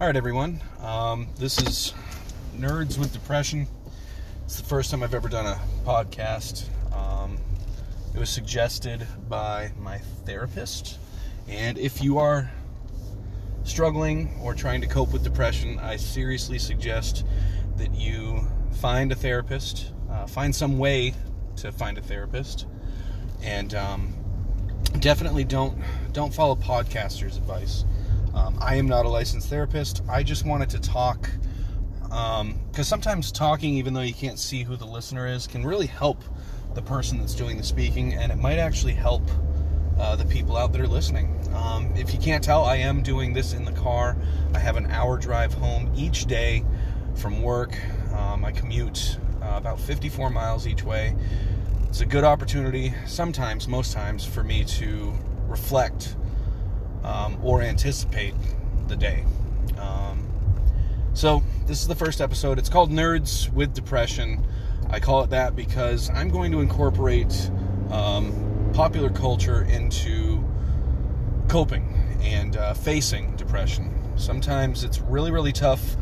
All right, everyone. Um, this is Nerds with Depression. It's the first time I've ever done a podcast. Um, it was suggested by my therapist. And if you are struggling or trying to cope with depression, I seriously suggest that you find a therapist, uh, find some way to find a therapist, and um, definitely don't don't follow podcasters' advice. Um, I am not a licensed therapist. I just wanted to talk because um, sometimes talking, even though you can't see who the listener is, can really help the person that's doing the speaking, and it might actually help uh, the people out there listening. Um, if you can't tell, I am doing this in the car. I have an hour drive home each day from work. Um, I commute uh, about 54 miles each way. It's a good opportunity, sometimes, most times, for me to reflect um, or anticipate the day. Um, so, this is the first episode. It's called Nerds with Depression. I call it that because I'm going to incorporate um, popular culture into coping and uh, facing depression. Sometimes it's really, really tough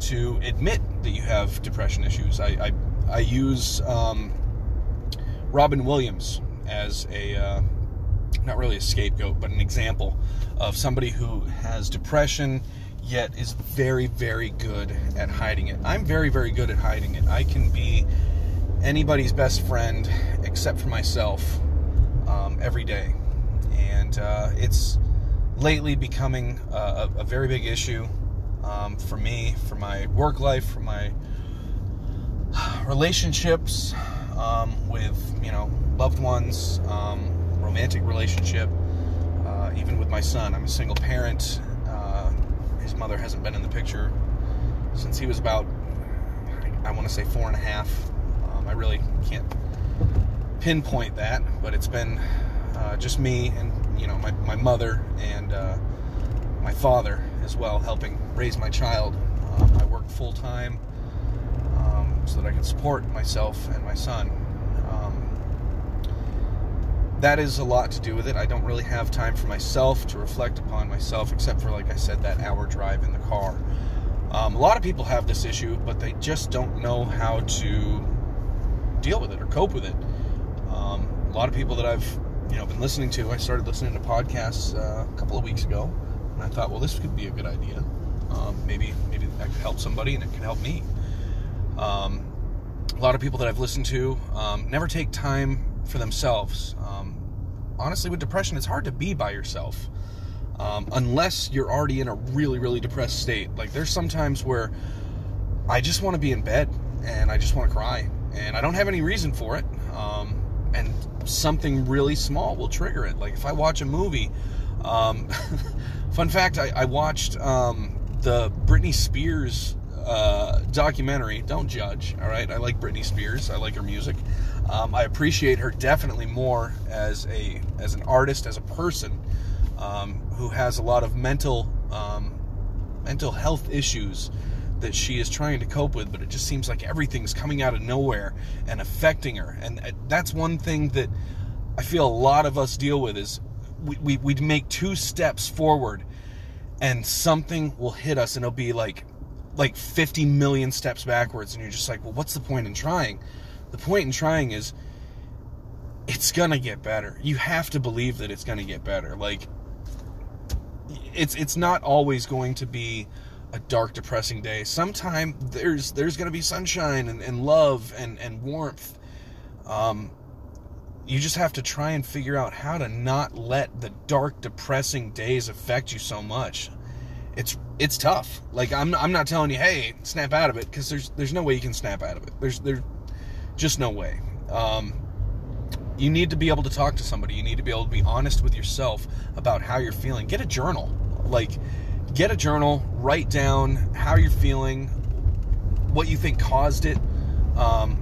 to admit that you have depression issues. I, I, I use um, Robin Williams as a uh, not really a scapegoat, but an example of somebody who has depression yet is very, very good at hiding it. I'm very, very good at hiding it. I can be anybody's best friend except for myself um, every day. And uh, it's lately becoming a, a, very big issue um, for me, for my work life, for my relationships um, with, you know, loved ones, um, romantic relationship, uh, even with my son. I'm a single parent. Uh, his mother hasn't been in the picture since he was about, I want to say, four and a half. Um, I really can't pinpoint that, but it's been uh, just me and you know my, my mother and uh, my father as well helping raise my child. Um, I work full time um, so that I can support myself and my son. That is a lot to do with it. I don't really have time for myself to reflect upon myself, except for, like I said, that hour drive in the car. Um, a lot of people have this issue, but they just don't know how to deal with it or cope with it. Um, a lot of people that I've you know been listening to, I started listening to podcasts uh, a couple of weeks ago, and I thought, well, this could be a good idea. Um, maybe maybe that could help somebody, and it can help me. Um, a lot of people that I've listened to um, never take time for themselves. Um, honestly, with depression, it's hard to be by yourself. Um, unless you're already in a really, really depressed state. Like, there's sometimes where I just want to be in bed and I just want to cry, and I don't have any reason for it. Um, and something really small will trigger it. Like, if I watch a movie, um, fun fact, I, I watched um, the Britney Spears uh, documentary. Don't judge, all right? I like Britney Spears. I like her music. Um, I appreciate her definitely more as a as an artist, as a person um, who has a lot of mental um, mental health issues that she is trying to cope with. But it just seems like everything's coming out of nowhere and affecting her. And uh, that's one thing that I feel a lot of us deal with is we we we make two steps forward, and something will hit us, and it'll be like like 50 million steps backwards, and you're just like, well, what's the point in trying? The point in trying is it's to get better. You have to believe that it's to get better. Like it's it's not always going to be a dark depressing day. Sometime there's there's to be sunshine and, and love and and warmth. Um you just have to try and figure out how to not let the dark depressing days affect you so much it's it's tough like i'm i'm not telling you hey snap out of it cuz there's there's no way you can snap out of it there's there's just no way. Um, you need to be able to talk to somebody. You need to be able to be honest with yourself about how you're feeling. Get a journal. Like, get a journal, write down how you're feeling, what you think caused it, um,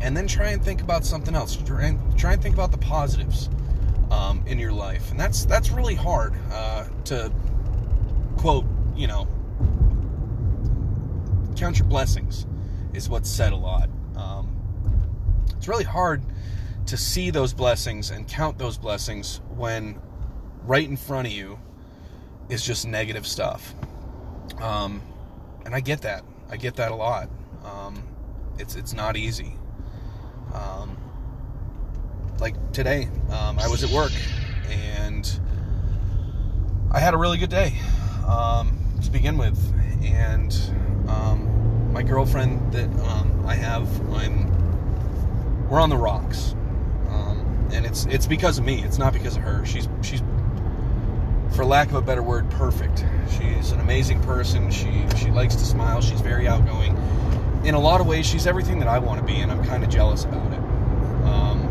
and then try and think about something else. Try and, try and think about the positives um, in your life. And that's, that's really hard uh, to quote, you know, count your blessings, is what's said a lot. It's really hard to see those blessings and count those blessings when right in front of you is just negative stuff. Um, and I get that. I get that a lot. Um, it's it's not easy. Um, like today, um, I was at work and I had a really good day um, to begin with, and um, my girlfriend that I have, I'm we're on the rocks, um, and it's it's because of me. It's not because of her. She's she's for lack of a better word, perfect. She's an amazing person. She she likes to smile. She's very outgoing. In a lot of ways, she's everything that I want to be, and I'm kind of jealous about it. Um,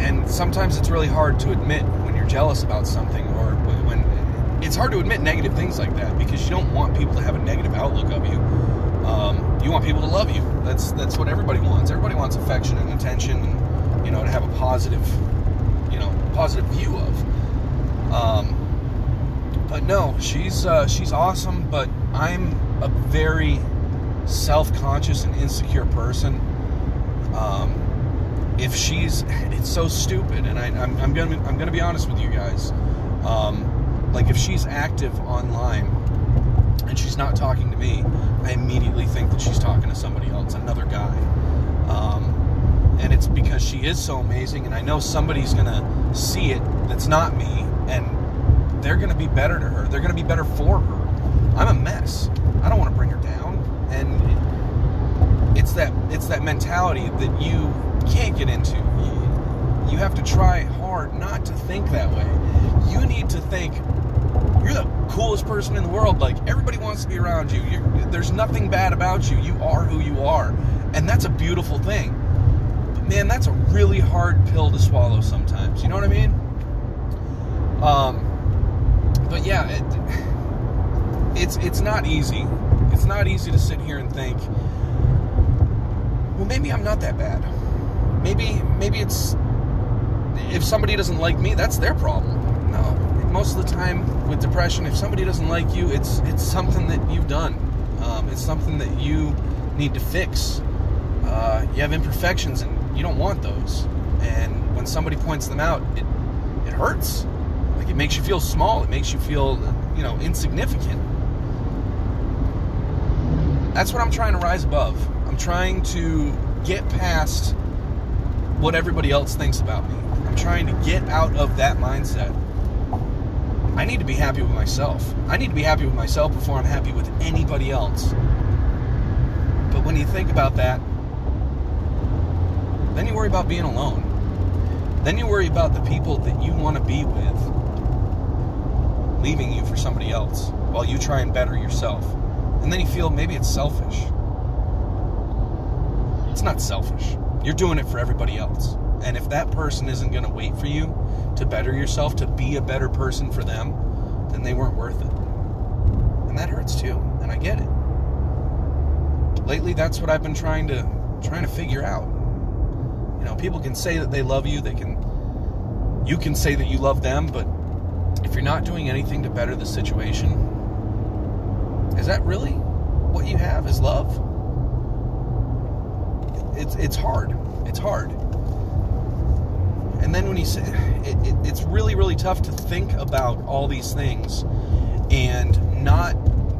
and sometimes it's really hard to admit when you're jealous about something, or when it's hard to admit negative things like that because you don't want people to have a negative outlook of you. Um, you want people to love you. That's that's what everybody wants. Everybody wants affection and attention, and you know to have a positive, you know, positive view of. Um, but no, she's uh, she's awesome. But I'm a very self-conscious and insecure person. Um, if she's, it's so stupid, and I, am I'm gonna I'm gonna be honest with you guys. Um, like if she's active online and she's not talking to me, I immediately think that she's talking to somebody else, another guy. Um, and it's because she is so amazing, and I know somebody's gonna see it that's not me, and they're going to be better to her. They're going to be better for her. I'm a mess. I don't want to bring her down. And it's that it's that mentality that you can't get into. You, you have to try hard not to think that way. You need to think you're the coolest person in the world. Like everybody wants to be around you. You're, there's nothing bad about you. You are who you are, and that's a beautiful thing. But man, that's a really hard pill to swallow sometimes. You know what I mean? Um, but yeah, it, it's it's not easy. It's not easy to sit here and think, well, maybe I'm not that bad. Maybe maybe it's if somebody doesn't like me, that's their problem. Most of the time with depression, if somebody doesn't like you, it's it's something that you've done. Um, it's something that you need to fix. Uh, you have imperfections, and you don't want those. And when somebody points them out, it it hurts. Like it makes you feel small. It makes you feel, you know, insignificant. That's what I'm trying to rise above. I'm trying to get past what everybody else thinks about me. I'm trying to get out of that mindset. I need to be happy with myself. I need to be happy with myself before I'm happy with anybody else. But when you think about that, then you worry about being alone. Then you worry about the people that you want to be with leaving you for somebody else while you try and better yourself. And then you feel maybe it's selfish. It's not selfish. You're doing it for everybody else. And if that person isn't going to wait for you to better yourself, to be a better person for them, then they weren't worth it. And that hurts too. And I get it. Lately that's what I've been trying to trying to figure out. You know, people can say that they love you, they can you can say that you love them, but if you're not doing anything to better the situation, is that really what you have is love? It's it's hard. It's hard. And then when you say it, it, it's really really tough to think about all these things and not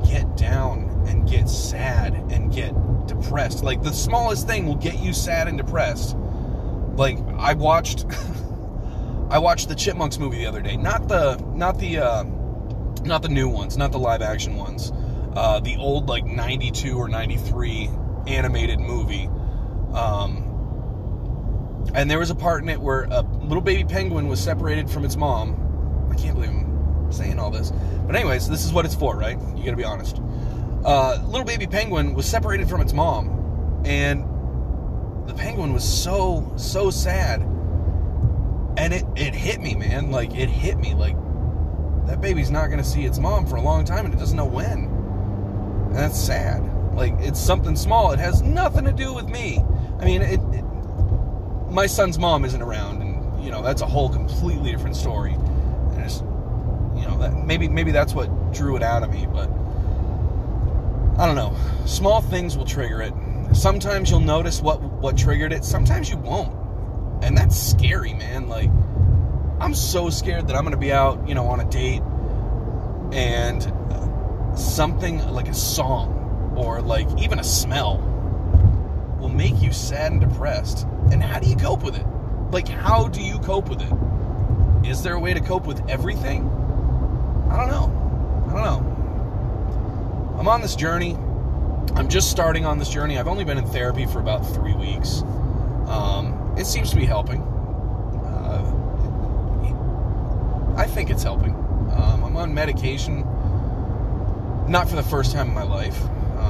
get down and get sad and get depressed. Like the smallest thing will get you sad and depressed. Like I watched I watched the Chipmunks movie the other day. Not the not the uh, not the new ones, not the live action ones. Uh, the old like 92 or 93 animated movie. Um, and there was a part in it where a little baby penguin was separated from its mom. I can't believe I'm saying all this. But anyways, this is what it's for, right? You gotta be honest. Uh, little baby penguin was separated from its mom, and the penguin was so so sad and it it hit me, man. Like it hit me. Like that baby's not gonna see its mom for a long time, and it doesn't know when. And that's sad. Like it's something small. It has nothing to do with me. I mean, it, it my son's mom isn't around, and you know that's a whole completely different story. And it's, you know, that maybe maybe that's what drew it out of me, but I don't know. Small things will trigger it. Sometimes you'll notice what what triggered it. Sometimes you won't and that's scary, man. Like, I'm so scared that I'm to be out, you know, on a date and something like a song or like even a smell will make you sad and depressed. And how do you cope with it? Like, how do you cope with it? Is there a way to cope with everything? I don't know. I don't know. I'm on this journey. I'm just starting on this journey. I've only been in therapy for about three weeks. Um, it seems to be helping. Uh, I think it's helping. Um, I'm on medication, not for the first time in my life,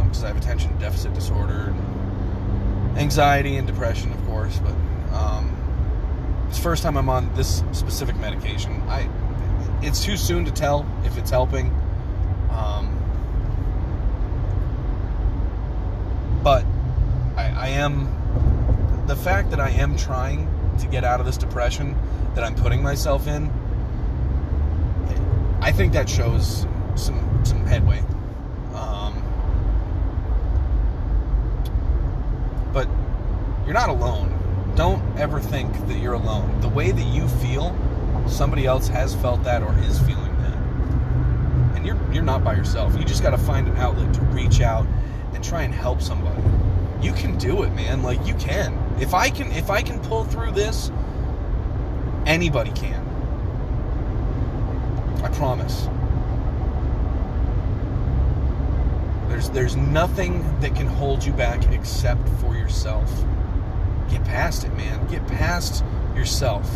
because um, I have attention deficit disorder, and anxiety, and depression, course. But um, it's first time I'm on this specific medication. I it's too soon to tell if it's helping. Um, but I, I am the fact that I am trying to get out of this depression that I'm putting myself in. I think that shows some some headway. Um, but you're not alone. Don't ever think that you're alone. The way that you feel, somebody else has felt that or is feeling that. And you're you're not by yourself. You just got to find an outlet to reach out and try and help somebody. You can do it, man. Like you can. If I can if I can pull through this, anybody can. I promise. There's there's nothing that can hold you back except for yourself. Get past it, man. Get past yourself.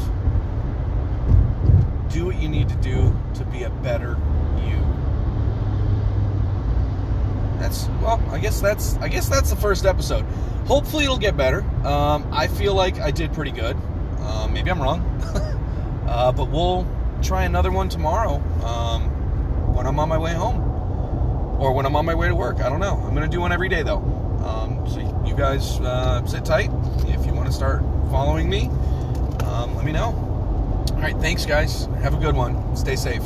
Do what you need to do to be a better you. That's well, I guess that's I guess that's the first episode. Hopefully it'll get better. Um, I feel like I did pretty good. Uh, maybe I'm wrong, uh, but we'll try another one tomorrow um, when I'm on my way home or when I'm on my way to work. I don't know. I'm gonna do one every day though. Um, so you guys uh, sit tight. Want to start following me, um, let me know. All right, thanks guys. Have a good one. Stay safe.